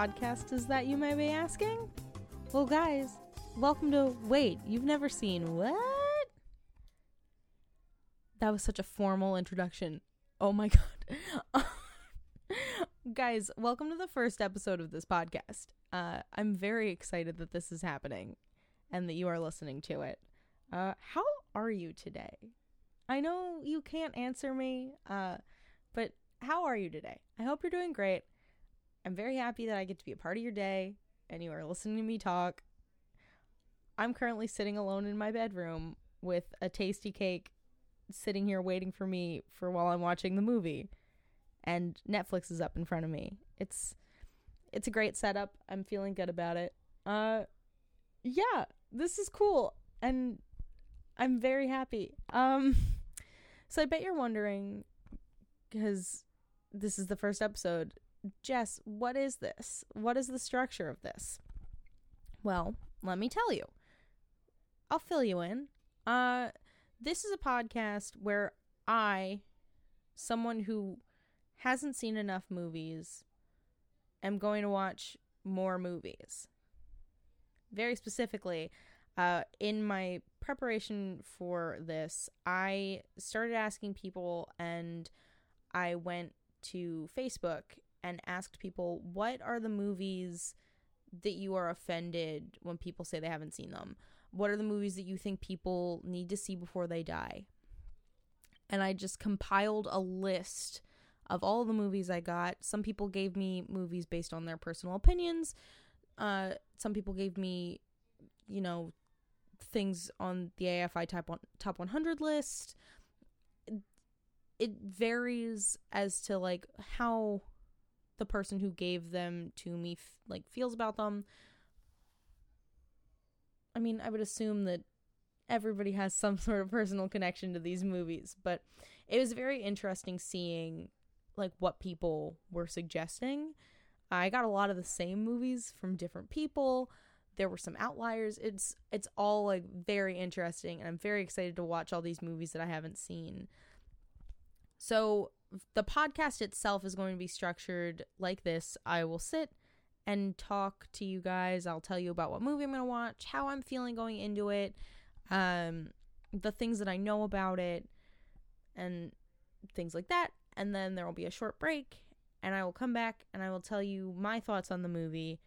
podcast is that, you may be asking? Well, guys, welcome to Wait, You've Never Seen What? That was such a formal introduction. Oh my god. guys, welcome to the first episode of this podcast. Uh, I'm very excited that this is happening and that you are listening to it. Uh, how are you today? I know you can't answer me, uh, but how are you today? I hope you're doing great. I'm very happy that I get to be a part of your day and you are listening to me talk. I'm currently sitting alone in my bedroom with a tasty cake sitting here waiting for me for while I'm watching the movie. And Netflix is up in front of me. It's it's a great setup. I'm feeling good about it. Uh yeah, this is cool and I'm very happy. Um so I bet you're wondering because this is the first episode. Jess, what is this? What is the structure of this? Well, let me tell you. I'll fill you in. Uh this is a podcast where I, someone who hasn't seen enough movies, am going to watch more movies. Very specifically, uh, in my preparation for this, I started asking people and I went to Facebook and asked people, what are the movies that you are offended when people say they haven't seen them? What are the movies that you think people need to see before they die? And I just compiled a list of all the movies I got. Some people gave me movies based on their personal opinions. Uh, some people gave me, you know, things on the AFI top top 100 list. It varies as to like how the person who gave them to me f- like feels about them. I mean, I would assume that everybody has some sort of personal connection to these movies, but it was very interesting seeing like what people were suggesting. I got a lot of the same movies from different people. There were some outliers. It's it's all like very interesting and I'm very excited to watch all these movies that I haven't seen. So the podcast itself is going to be structured like this. I will sit and talk to you guys. I'll tell you about what movie I'm going to watch, how I'm feeling going into it, um, the things that I know about it, and things like that. And then there will be a short break, and I will come back and I will tell you my thoughts on the movie.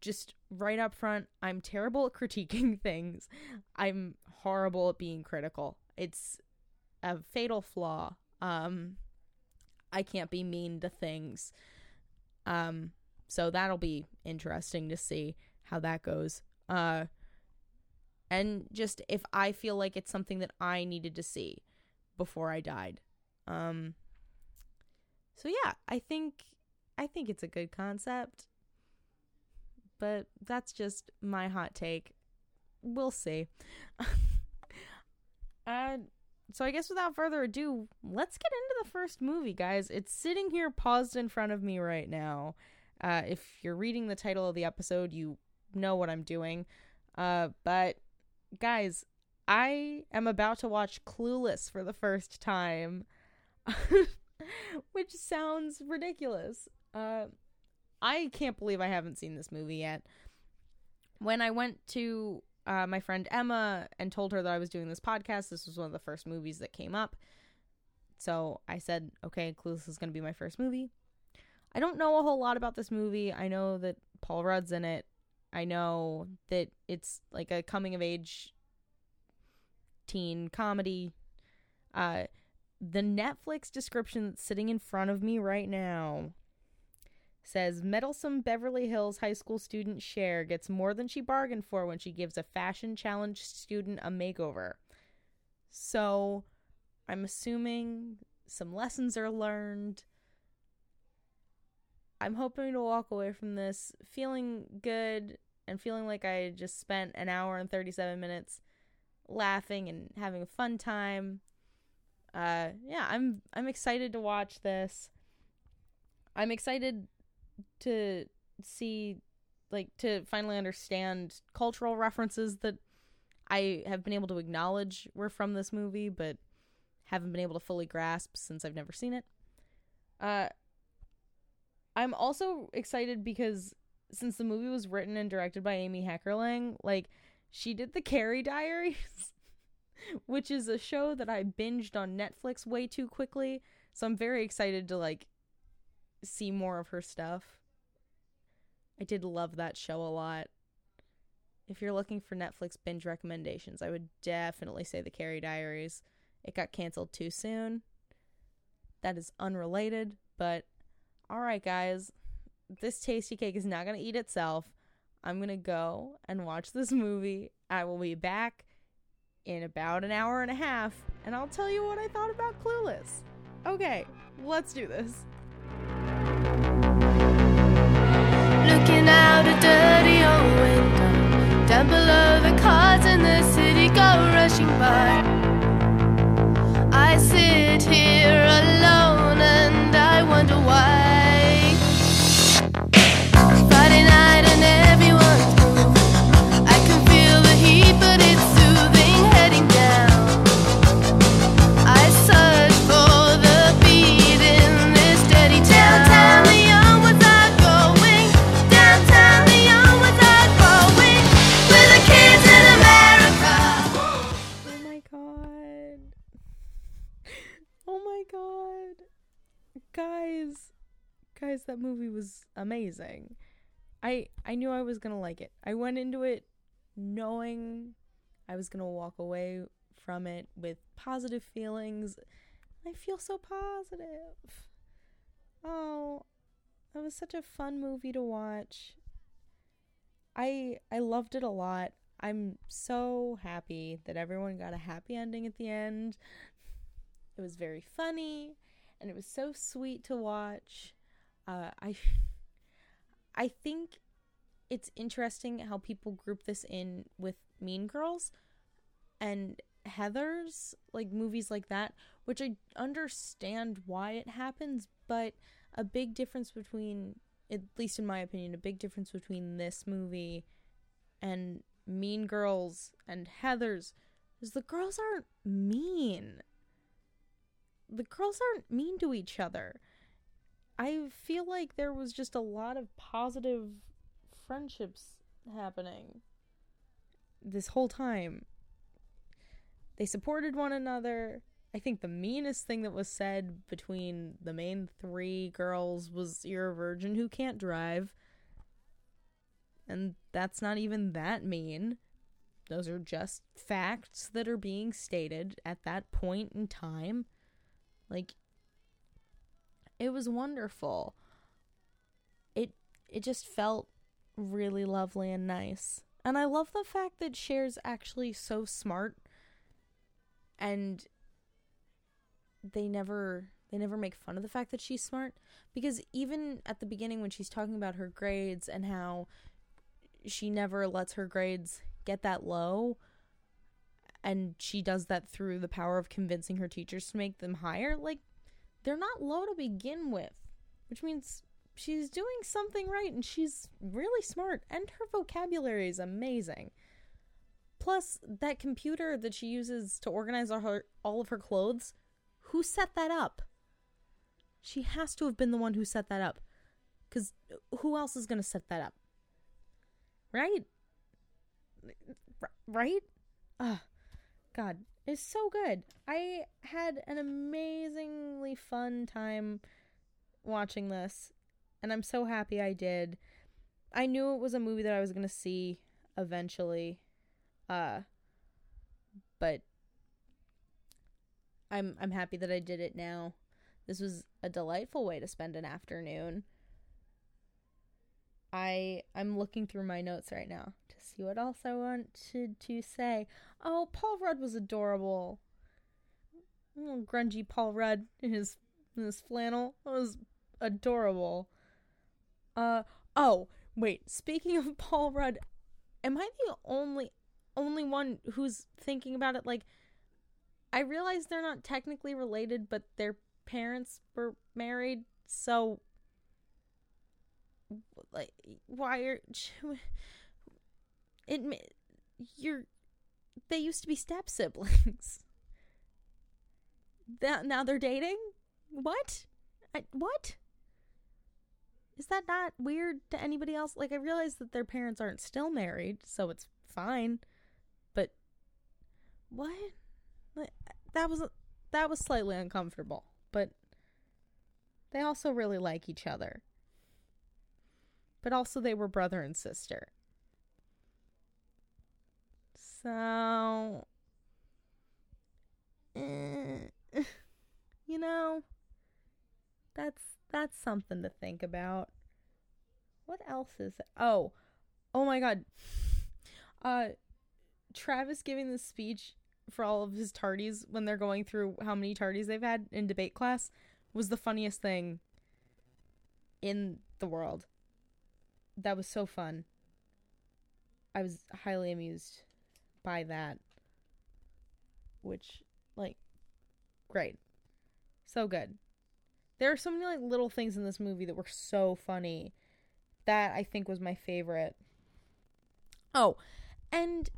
Just right up front, I'm terrible at critiquing things. I'm horrible at being critical. It's a fatal flaw. Um, I can't be mean to things. Um, so that'll be interesting to see how that goes. Uh and just if I feel like it's something that I needed to see before I died. Um So yeah, I think I think it's a good concept. But that's just my hot take. We'll see. uh so I guess without further ado, let's get into the first movie, guys. It's sitting here paused in front of me right now. Uh, if you're reading the title of the episode, you know what I'm doing. Uh, but guys, I am about to watch Clueless for the first time, which sounds ridiculous. Uh, I can't believe I haven't seen this movie yet. When I went to uh, my friend Emma and told her that I was doing this podcast, this was one of the first movies that came up. So I said, okay, Clueless is going to be my first movie. I don't know a whole lot about this movie. I know that Paul Rudd's in it. I know that it's like a coming of age teen comedy. Uh the Netflix description that's sitting in front of me right now says meddlesome Beverly Hills high school student Cher gets more than she bargained for when she gives a fashion challenge student a makeover. So, I'm assuming some lessons are learned I'm hoping to walk away from this feeling good and feeling like I just spent an hour and 37 minutes laughing and having a fun time. Uh yeah, I'm I'm excited to watch this. I'm excited to see like to finally understand cultural references that I have been able to acknowledge were from this movie but haven't been able to fully grasp since I've never seen it. Uh I'm also excited because since the movie was written and directed by Amy Heckerling, like she did the Carrie Diaries, which is a show that I binged on Netflix way too quickly. So I'm very excited to like see more of her stuff. I did love that show a lot. If you're looking for Netflix binge recommendations, I would definitely say The Carrie Diaries. It got canceled too soon. That is unrelated, but alright, guys. This tasty cake is not going to eat itself. I'm going to go and watch this movie. I will be back in about an hour and a half, and I'll tell you what I thought about Clueless. Okay, let's do this. Looking out a dirty old window, down below the cars in the city go rushing by. I sit here alone guys, that movie was amazing. I I knew I was going to like it. I went into it knowing I was going to walk away from it with positive feelings. I feel so positive. Oh, that was such a fun movie to watch. I I loved it a lot. I'm so happy that everyone got a happy ending at the end. It was very funny and it was so sweet to watch. Uh, I I think it's interesting how people group this in with Mean Girls and Heathers, like movies like that, which I understand why it happens, but a big difference between, at least in my opinion, a big difference between this movie and Mean Girls and Heathers is the girls aren't mean. The girls aren't mean to each other. I feel like there was just a lot of positive friendships happening this whole time. They supported one another. I think the meanest thing that was said between the main three girls was You're a virgin who can't drive. And that's not even that mean. Those are just facts that are being stated at that point in time. Like, it was wonderful. It it just felt really lovely and nice. And I love the fact that Cher's actually so smart and they never they never make fun of the fact that she's smart because even at the beginning when she's talking about her grades and how she never lets her grades get that low and she does that through the power of convincing her teachers to make them higher like they're not low to begin with which means she's doing something right and she's really smart and her vocabulary is amazing. Plus that computer that she uses to organize all her all of her clothes who set that up? She has to have been the one who set that up cuz who else is going to set that up? Right? Right? Ah god it's so good. I had an amazingly fun time watching this and i'm so happy i did. I knew it was a movie that i was going to see eventually uh but i'm i'm happy that i did it now. This was a delightful way to spend an afternoon. I I'm looking through my notes right now see what else I wanted to say. Oh, Paul Rudd was adorable. Little grungy Paul Rudd in his in his flannel. That was adorable. Uh oh, wait, speaking of Paul Rudd, am I the only only one who's thinking about it like I realize they're not technically related, but their parents were married, so like why are it you're they used to be step siblings that now they're dating what I, what? Is that not weird to anybody else? Like, I realize that their parents aren't still married, so it's fine. But what? That was that was slightly uncomfortable. But they also really like each other. But also, they were brother and sister. So, eh, you know, that's that's something to think about. What else is Oh, oh my god. Uh Travis giving the speech for all of his tardies when they're going through how many tardies they've had in debate class was the funniest thing in the world. That was so fun. I was highly amused by that. Which like great. So good. There are so many like little things in this movie that were so funny. That I think was my favorite. Oh, and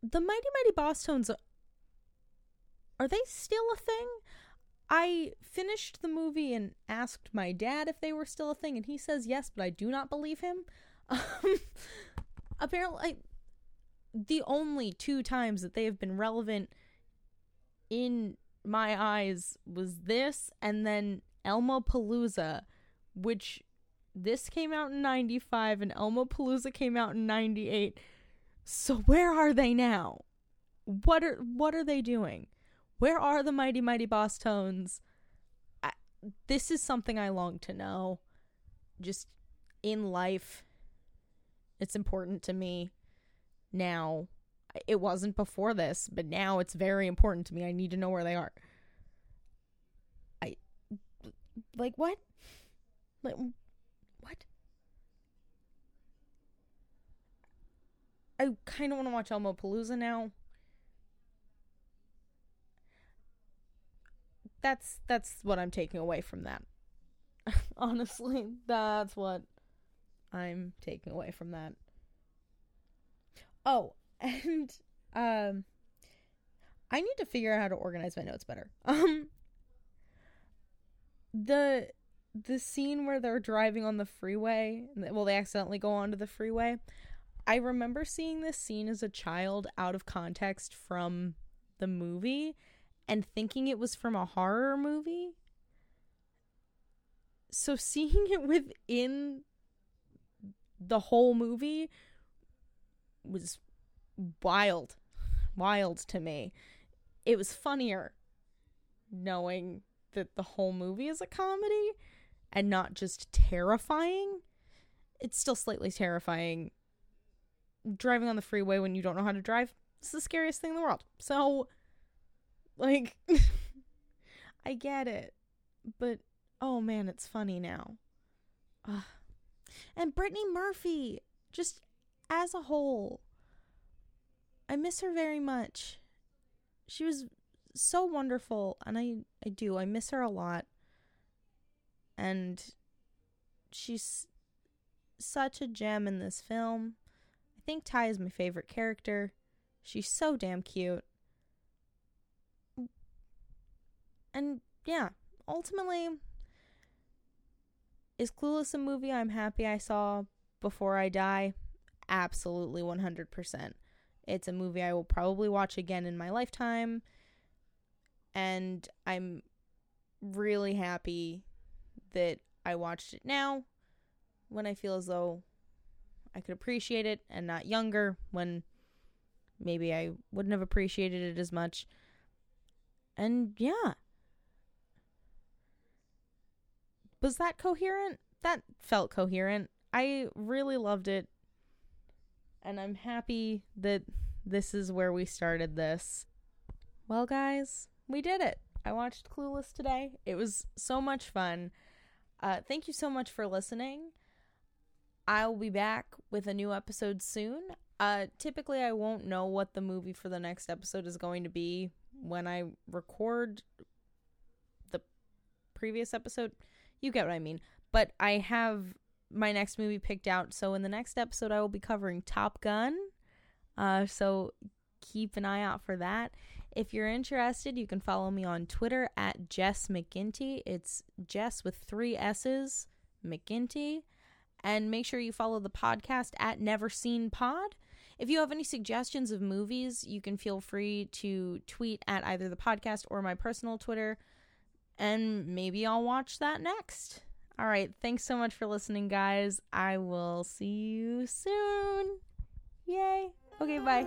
the Mighty Mighty Bosstones are they still a thing? I finished the movie and asked my dad if they were still a thing, and he says yes, but I do not believe him. Um, apparently, the only two times that they have been relevant in my eyes was this and then Elmopalooza, which this came out in 95 and Elmopalooza came out in 98. So where are they now? What are what are they doing? Where are the mighty mighty Bosstones? I, this is something I long to know. Just in life, it's important to me now. It wasn't before this, but now it's very important to me. I need to know where they are. I like what? Like what? I kind of want to watch Elmopalooza now. That's that's what I'm taking away from that. Honestly, that's what I'm taking away from that. Oh, and um I need to figure out how to organize my notes better. Um the the scene where they're driving on the freeway, well they accidentally go onto the freeway. I remember seeing this scene as a child out of context from the movie and thinking it was from a horror movie. So seeing it within the whole movie was wild. Wild to me. It was funnier knowing that the whole movie is a comedy and not just terrifying. It's still slightly terrifying driving on the freeway when you don't know how to drive. It's the scariest thing in the world. So like I get it. But oh man, it's funny now. Ugh. And Brittany Murphy, just as a whole, I miss her very much. She was so wonderful, and I I do I miss her a lot. And she's such a gem in this film. I think Tai is my favorite character. She's so damn cute. And yeah, ultimately, is Clueless a movie I'm happy I saw before I die? Absolutely 100%. It's a movie I will probably watch again in my lifetime. And I'm really happy that I watched it now when I feel as though I could appreciate it and not younger when maybe I wouldn't have appreciated it as much. And yeah. Was that coherent? That felt coherent. I really loved it. And I'm happy that this is where we started this. Well, guys, we did it. I watched Clueless today. It was so much fun. Uh, thank you so much for listening. I'll be back with a new episode soon. Uh, typically, I won't know what the movie for the next episode is going to be when I record the previous episode. You get what I mean. But I have my next movie picked out. So in the next episode, I will be covering Top Gun. Uh, so keep an eye out for that. If you're interested, you can follow me on Twitter at Jess McGinty. It's Jess with three S's, McGinty. And make sure you follow the podcast at Never Seen Pod. If you have any suggestions of movies, you can feel free to tweet at either the podcast or my personal Twitter, and maybe I'll watch that next. All right, thanks so much for listening, guys. I will see you soon. Yay. Okay, bye.